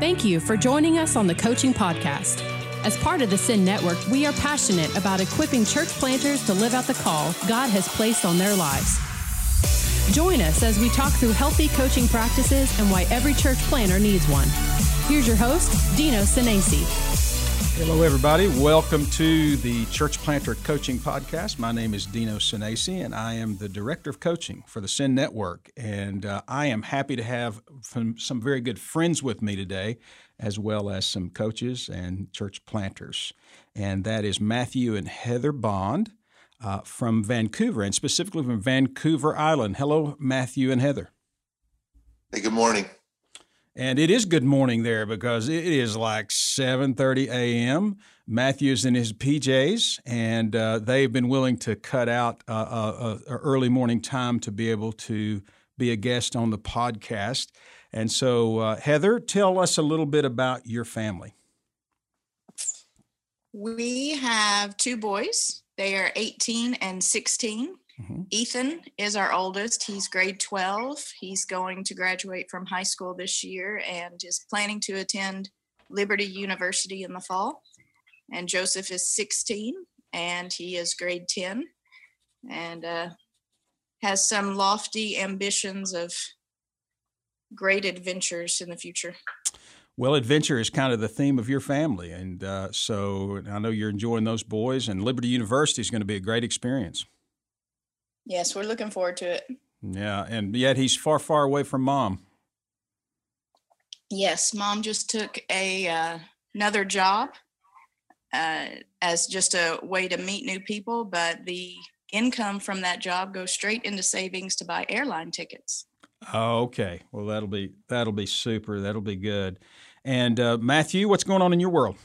Thank you for joining us on the Coaching Podcast. As part of the Send Network, we are passionate about equipping church planters to live out the call God has placed on their lives. Join us as we talk through healthy coaching practices and why every church planter needs one. Here's your host, Dino Senesi. Hello, everybody. Welcome to the Church Planter Coaching Podcast. My name is Dino Senesi, and I am the Director of Coaching for the Send Network. And uh, I am happy to have some very good friends with me today, as well as some coaches and church planters. And that is Matthew and Heather Bond uh, from Vancouver, and specifically from Vancouver Island. Hello, Matthew and Heather. Hey, good morning. And it is good morning there because it is like 7:30 a.m. Matthew's in his PJs, and uh, they've been willing to cut out uh, uh, a, a, early morning time to be able to be a guest on the podcast. And so, uh, Heather, tell us a little bit about your family. We have two boys. They are 18 and 16. Mm-hmm. Ethan is our oldest. He's grade 12. He's going to graduate from high school this year and is planning to attend Liberty University in the fall. And Joseph is 16 and he is grade 10 and uh, has some lofty ambitions of great adventures in the future. Well, adventure is kind of the theme of your family. And uh, so I know you're enjoying those boys, and Liberty University is going to be a great experience. Yes, we're looking forward to it. Yeah, and yet he's far, far away from mom. Yes, mom just took a uh, another job uh, as just a way to meet new people, but the income from that job goes straight into savings to buy airline tickets. Oh, okay. Well, that'll be that'll be super. That'll be good. And uh, Matthew, what's going on in your world?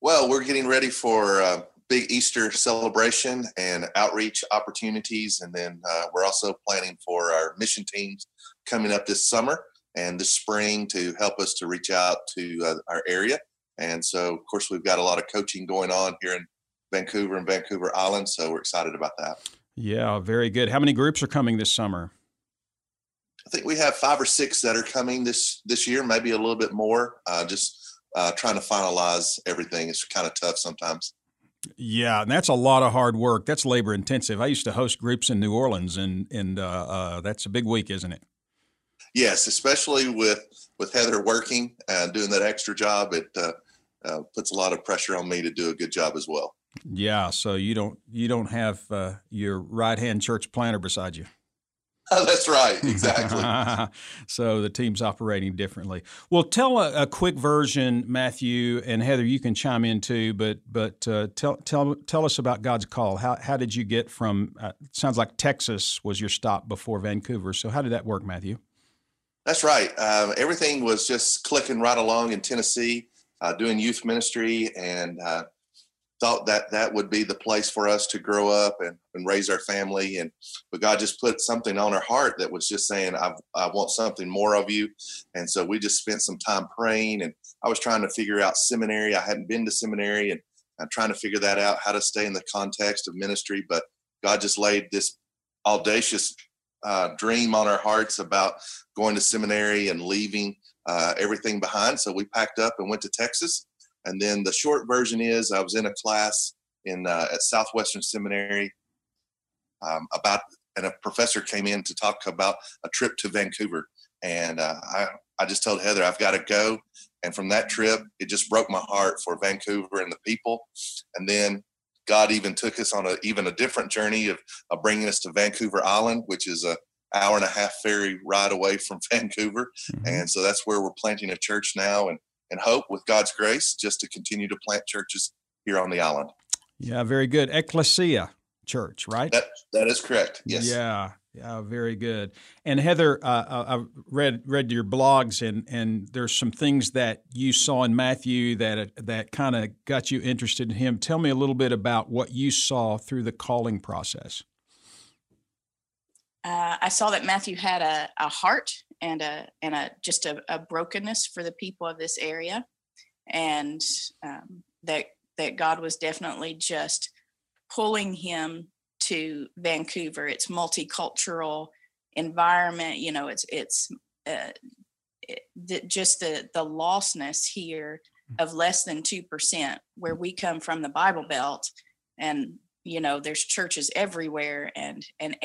Well, we're getting ready for uh, big Easter celebration and outreach opportunities. And then uh, we're also planning for our mission teams coming up this summer and this spring to help us to reach out to uh, our area. And so, of course, we've got a lot of coaching going on here in Vancouver and Vancouver Island. So we're excited about that. Yeah, very good. How many groups are coming this summer? I think we have five or six that are coming this this year, maybe a little bit more. Uh, just uh, trying to finalize everything. It's kind of tough sometimes. Yeah, and that's a lot of hard work. That's labor intensive. I used to host groups in New Orleans, and and uh, uh, that's a big week, isn't it? Yes, especially with with Heather working and doing that extra job, it uh, uh puts a lot of pressure on me to do a good job as well. Yeah, so you don't you don't have uh, your right hand church planner beside you. That's right, exactly. so the team's operating differently. Well, tell a, a, quick version, Matthew and Heather. You can chime in too, but but uh, tell tell tell us about God's call. How how did you get from? Uh, sounds like Texas was your stop before Vancouver. So how did that work, Matthew? That's right. Um, everything was just clicking right along in Tennessee, uh, doing youth ministry, and uh, thought that that would be the place for us to grow up and, and raise our family. And but God just put something on our heart that was just saying, I, I want something more of you. And so we just spent some time praying. And I was trying to figure out seminary. I hadn't been to seminary and I'm trying to figure that out, how to stay in the context of ministry. But God just laid this audacious uh, dream on our hearts about going to seminary and leaving uh, everything behind. So we packed up and went to Texas and then the short version is I was in a class in uh, at Southwestern Seminary um, about, and a professor came in to talk about a trip to Vancouver, and uh, I I just told Heather I've got to go. And from that trip, it just broke my heart for Vancouver and the people. And then God even took us on a even a different journey of, of bringing us to Vancouver Island, which is a hour and a half ferry ride away from Vancouver. Mm-hmm. And so that's where we're planting a church now. And and hope with God's grace just to continue to plant churches here on the island. Yeah, very good. Ecclesia Church, right? That that is correct. Yes. Yeah. Yeah, very good. And Heather, uh, uh I read read your blogs, and and there's some things that you saw in Matthew that that kind of got you interested in him. Tell me a little bit about what you saw through the calling process. Uh, I saw that Matthew had a, a heart and a and a just a, a brokenness for the people of this area, and um, that that God was definitely just pulling him to Vancouver. It's multicultural environment. You know, it's it's uh, the, just the the lostness here of less than 2% where we come from the bible belt and you know there's churches everywhere and and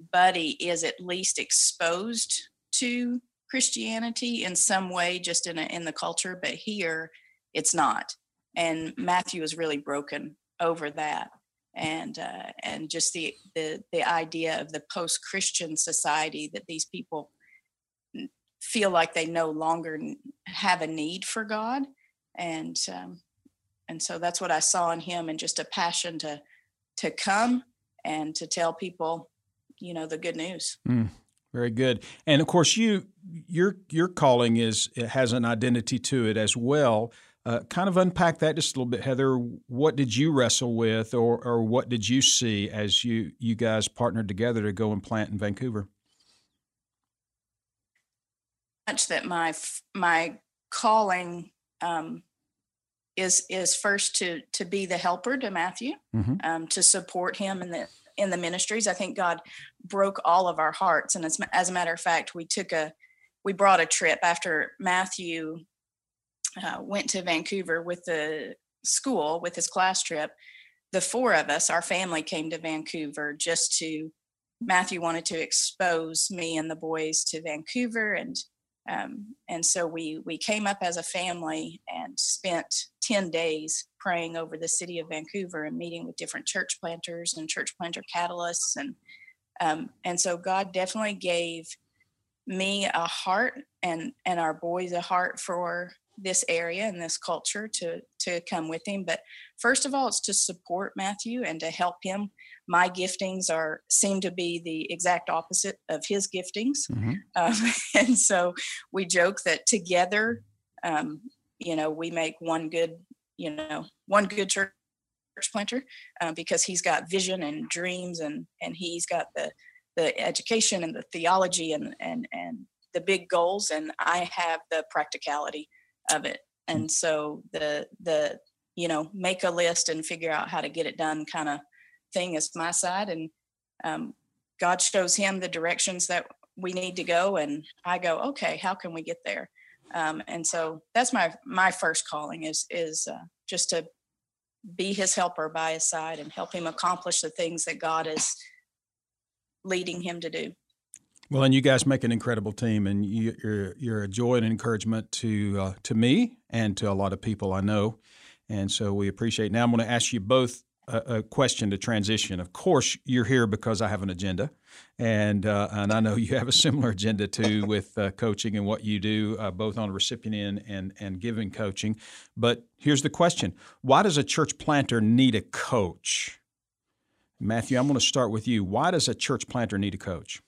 everybody is at least exposed to christianity in some way just in a, in the culture but here it's not. And matthew is really broken over that. And uh, and just the the the idea of the post christian society that these people feel like they no longer have a need for God, and um, and so that's what I saw in him, and just a passion to to come and to tell people, you know, the good news. Mm, very good, and of course, you your your calling is it has an identity to it as well. Uh, kind of unpack that just a little bit, Heather. What did you wrestle with, or or what did you see as you you guys partnered together to go and plant in Vancouver? much that my my calling um, is is first to to be the helper to Matthew, mm-hmm. um, to support him in the in the ministries. I think God broke all of our hearts, and as as a matter of fact, we took a we brought a trip after Matthew uh, went to Vancouver with the school with his class trip. The four of us, our family, came to Vancouver just to. Matthew wanted to expose me and the boys to Vancouver and um, and so we we came up as a family and spent 10 days praying over the city of Vancouver and meeting with different church planters and church planter catalysts. And um, and so God definitely gave me a heart and and our boys a heart for this area and this culture to to come with him. But first of all it's to support matthew and to help him my giftings are seem to be the exact opposite of his giftings mm-hmm. um, and so we joke that together um, you know we make one good you know one good church planter uh, because he's got vision and dreams and and he's got the the education and the theology and and and the big goals and i have the practicality of it mm. and so the the you know make a list and figure out how to get it done kind of thing is my side and um, god shows him the directions that we need to go and i go okay how can we get there um, and so that's my my first calling is is uh, just to be his helper by his side and help him accomplish the things that god is leading him to do well, and you guys make an incredible team, and you, are you're a joy and encouragement to uh, to me and to a lot of people I know, and so we appreciate. Now I'm going to ask you both a, a, question to transition. Of course, you're here because I have an agenda, and uh, and I know you have a similar agenda too with uh, coaching and what you do, uh, both on recipient end and and giving coaching. But here's the question: Why does a church planter need a coach? Matthew, I'm going to start with you. Why does a church planter need a coach?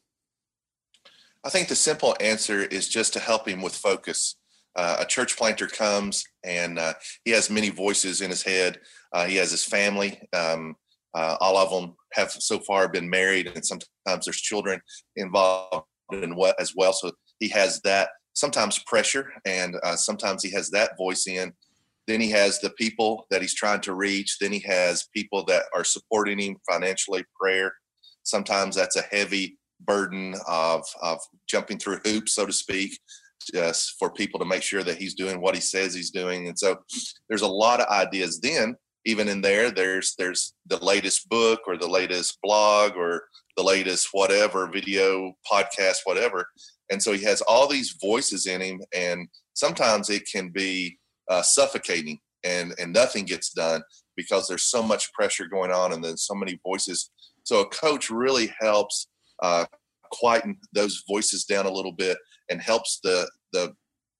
I think the simple answer is just to help him with focus. Uh, a church planter comes and uh, he has many voices in his head. Uh, he has his family. Um, uh, all of them have so far been married, and sometimes there's children involved in what as well. So he has that sometimes pressure, and uh, sometimes he has that voice in. Then he has the people that he's trying to reach. Then he has people that are supporting him financially, prayer. Sometimes that's a heavy burden of of jumping through hoops, so to speak, just for people to make sure that he's doing what he says he's doing. And so there's a lot of ideas. Then even in there, there's there's the latest book or the latest blog or the latest whatever video podcast, whatever. And so he has all these voices in him, and sometimes it can be uh, suffocating, and and nothing gets done because there's so much pressure going on, and then so many voices. So a coach really helps uh, quieten those voices down a little bit and helps the the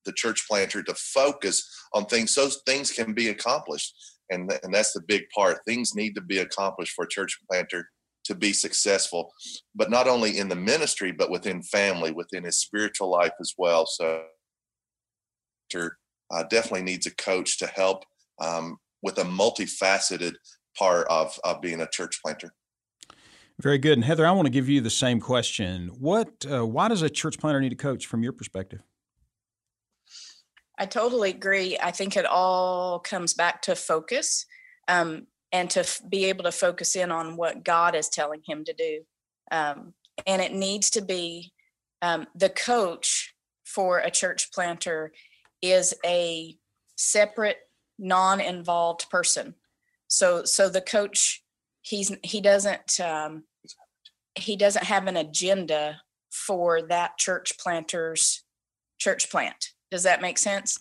the church planter to focus on things. So things can be accomplished. And and that's the big part. Things need to be accomplished for a church planter to be successful but not only in the ministry but within family within his spiritual life as well. So uh, definitely needs a coach to help um, with a multifaceted part of, of being a church planter very good. And Heather, I want to give you the same question. What, uh, why does a church planter need a coach from your perspective? I totally agree. I think it all comes back to focus um, and to f- be able to focus in on what God is telling him to do. Um, and it needs to be um, the coach for a church planter is a separate non-involved person so so the coach he's he doesn't um, he doesn't have an agenda for that church planter's church plant. Does that make sense?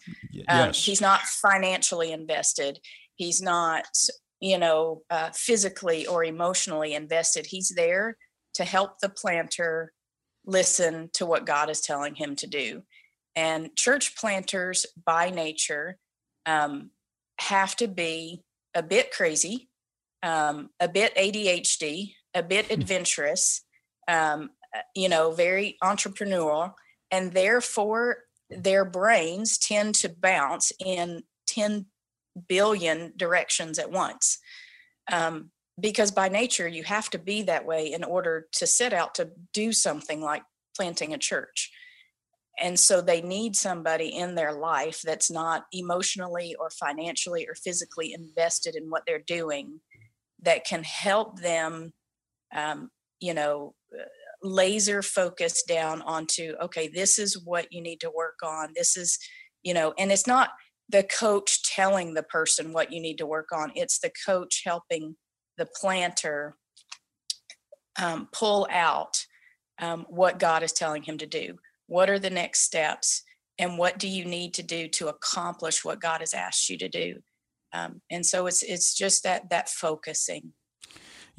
Um, yes. he's not financially invested. He's not you know uh, physically or emotionally invested. He's there to help the planter listen to what god is telling him to do. And church planters by nature um, have to be a bit crazy, um, a bit ADHD, a bit hmm. adventurous, um, uh, you know, very entrepreneurial, and therefore their brains tend to bounce in 10 billion directions at once. Um, because by nature, you have to be that way in order to set out to do something like planting a church and so they need somebody in their life that's not emotionally or financially or physically invested in what they're doing that can help them um, you know laser focus down onto okay this is what you need to work on this is you know and it's not the coach telling the person what you need to work on it's the coach helping the planter um, pull out um, what god is telling him to do what are the next steps? And what do you need to do to accomplish what God has asked you to do? Um, and so it's it's just that that focusing.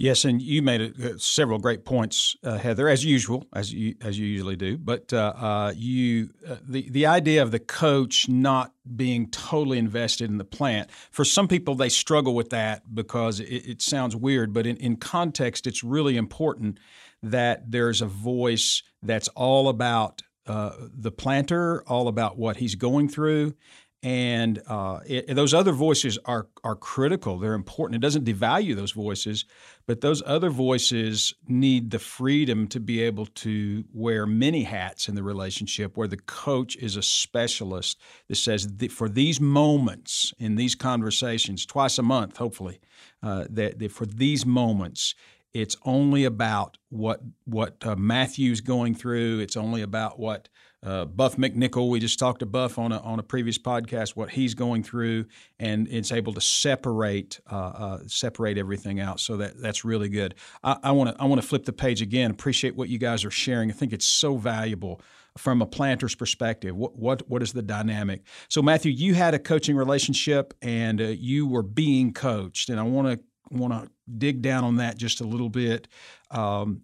Yes, and you made a, uh, several great points, uh, Heather, as usual, as you as you usually do. But uh, uh, you, uh, the the idea of the coach not being totally invested in the plant for some people they struggle with that because it, it sounds weird, but in, in context, it's really important that there's a voice that's all about uh, the planter, all about what he's going through. And uh, it, those other voices are are critical. They're important. It doesn't devalue those voices, but those other voices need the freedom to be able to wear many hats in the relationship. Where the coach is a specialist that says for these moments in these conversations, twice a month, hopefully, uh, that, that for these moments, it's only about what what uh, Matthew's going through. It's only about what uh, Buff McNichol. We just talked to Buff on a on a previous podcast. What he's going through, and it's able to separate uh, uh separate everything out. So that that's really good. I want to I want to flip the page again. Appreciate what you guys are sharing. I think it's so valuable from a planter's perspective. What what what is the dynamic? So Matthew, you had a coaching relationship, and uh, you were being coached, and I want to want to dig down on that just a little bit. Um,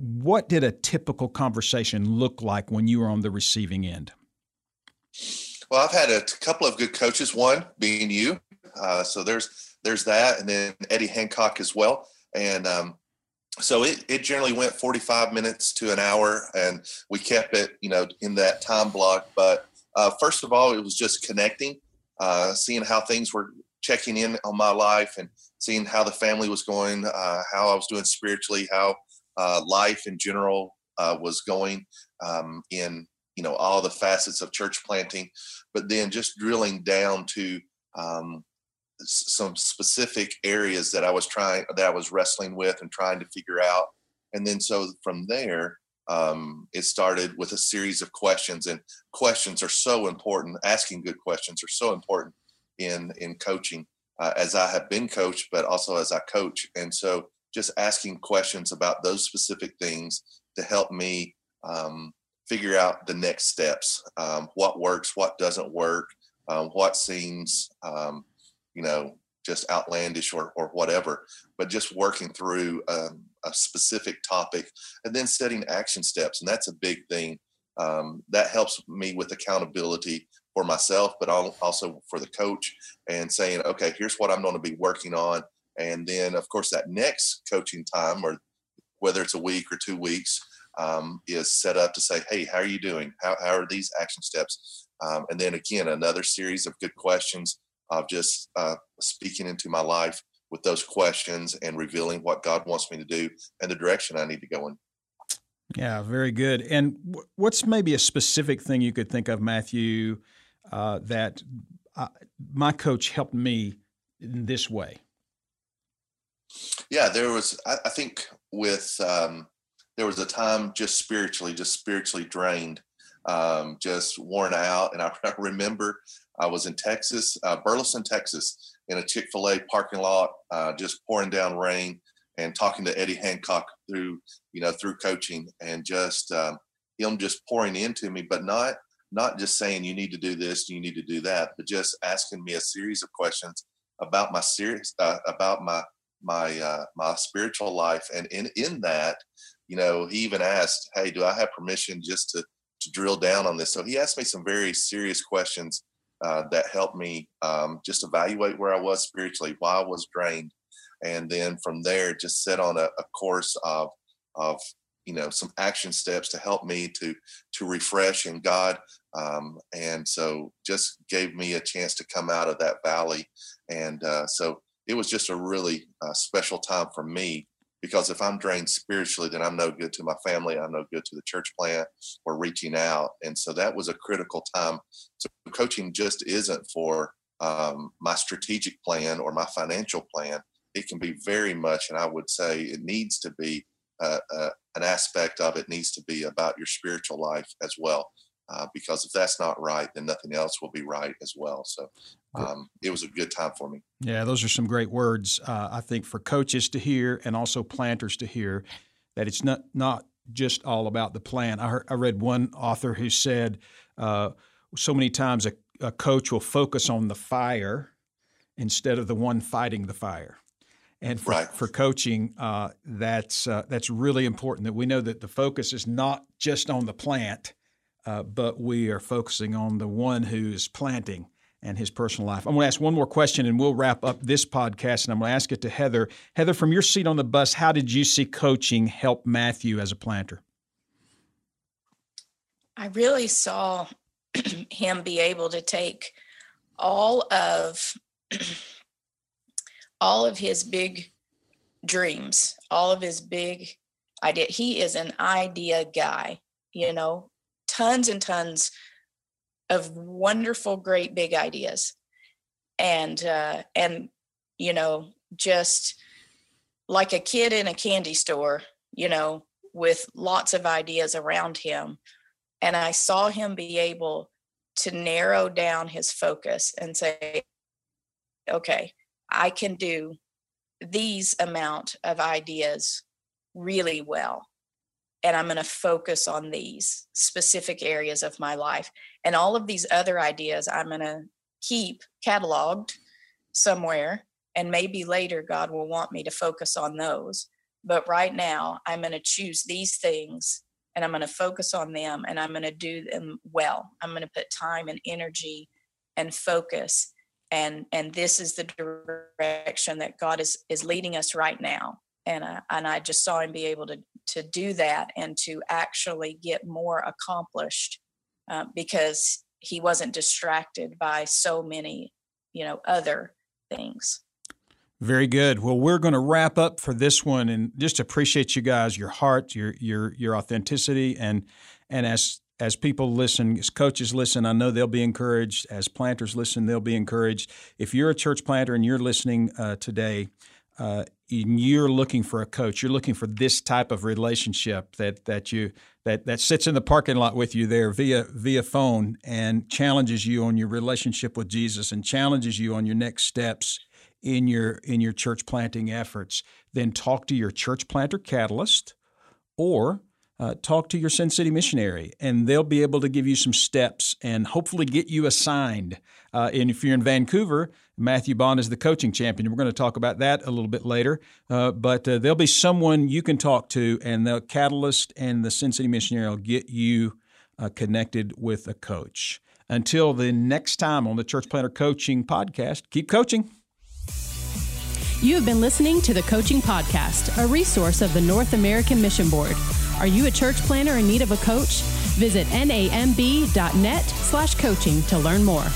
what did a typical conversation look like when you were on the receiving end? Well, I've had a couple of good coaches. One being you, uh, so there's there's that, and then Eddie Hancock as well. And um, so it, it generally went 45 minutes to an hour, and we kept it, you know, in that time block. But uh, first of all, it was just connecting, uh, seeing how things were checking in on my life, and seeing how the family was going, uh, how I was doing spiritually, how uh, life in general uh, was going um, in you know all the facets of church planting, but then just drilling down to um, some specific areas that I was trying that I was wrestling with and trying to figure out, and then so from there. Um, it started with a series of questions, and questions are so important. Asking good questions are so important in in coaching uh, as I have been coached, but also as I coach. And so just asking questions about those specific things to help me um, figure out the next steps um, what works, what doesn't work, um, what seems, um, you know, just outlandish or, or whatever, but just working through um, a specific topic and then setting action steps. And that's a big thing. Um, that helps me with accountability for myself, but also for the coach and saying, okay, here's what I'm going to be working on. And then, of course, that next coaching time, or whether it's a week or two weeks, um, is set up to say, hey, how are you doing? How, how are these action steps? Um, and then again, another series of good questions of just uh, speaking into my life with those questions and revealing what God wants me to do and the direction I need to go in. Yeah, very good. And what's maybe a specific thing you could think of, Matthew, uh, that I, uh, my coach helped me in this way? Yeah, there was. I, I think with um, there was a time just spiritually, just spiritually drained, um, just worn out. And I, I, remember I was in Texas, uh, Burleson, Texas, in a Chick fil A parking lot, uh, just pouring down rain and talking to Eddie Hancock through, you know, through coaching and just um, him just pouring into me, but not not just saying you need to do this, you need to do that, but just asking me a series of questions about my serious uh, about my my uh, my spiritual life, and in in that, you know, he even asked, "Hey, do I have permission just to to drill down on this?" So he asked me some very serious questions uh, that helped me um, just evaluate where I was spiritually, why I was drained, and then from there, just set on a, a course of of you know some action steps to help me to to refresh in God um, and so just gave me a chance to come out of that valley and uh, so it was just a really uh, special time for me because if I'm drained spiritually, then I'm no good to my family. I'm no good to the church plant or reaching out. And so that was a critical time. So coaching just isn't for um, my strategic plan or my financial plan. It can be very much, and I would say it needs to be uh, uh, an aspect of it needs to be about your spiritual life as well. Uh, because if that's not right, then nothing else will be right as well. So um, it was a good time for me. Yeah, those are some great words. Uh, I think for coaches to hear and also planters to hear that it's not not just all about the plan. I, heard, I read one author who said uh, so many times a, a coach will focus on the fire instead of the one fighting the fire. And for, right. for coaching, uh, that's uh, that's really important that we know that the focus is not just on the plant, uh, but we are focusing on the one who is planting and his personal life. I'm going to ask one more question, and we'll wrap up this podcast. And I'm going to ask it to Heather. Heather, from your seat on the bus, how did you see coaching help Matthew as a planter? I really saw him be able to take all of all of his big dreams, all of his big idea. He is an idea guy, you know, tons and tons of wonderful, great big ideas. And uh and you know, just like a kid in a candy store, you know, with lots of ideas around him. And I saw him be able to narrow down his focus and say, okay, I can do these amount of ideas really well. And I'm going to focus on these specific areas of my life. And all of these other ideas I'm going to keep cataloged somewhere. And maybe later God will want me to focus on those. But right now, I'm going to choose these things and I'm going to focus on them and I'm going to do them well. I'm going to put time and energy and focus and and this is the direction that God is is leading us right now. And I, and I just saw him be able to to do that and to actually get more accomplished uh, because he wasn't distracted by so many you know other things. Very good. Well, we're going to wrap up for this one, and just appreciate you guys, your heart, your your your authenticity, and and as as people listen, as coaches listen, I know they'll be encouraged. As planters listen, they'll be encouraged. If you're a church planter and you're listening uh, today, uh, and you're looking for a coach, you're looking for this type of relationship that that you that that sits in the parking lot with you there via via phone and challenges you on your relationship with Jesus and challenges you on your next steps in your in your church planting efforts. Then talk to your church planter catalyst or uh, talk to your Send City missionary, and they'll be able to give you some steps and hopefully get you assigned. Uh, and if you're in Vancouver, Matthew Bond is the coaching champion. We're going to talk about that a little bit later. Uh, but uh, there'll be someone you can talk to, and the Catalyst and the Send City missionary will get you uh, connected with a coach. Until the next time on the Church Planter Coaching Podcast, keep coaching. You have been listening to the Coaching Podcast, a resource of the North American Mission Board. Are you a church planner in need of a coach? Visit namb.net slash coaching to learn more.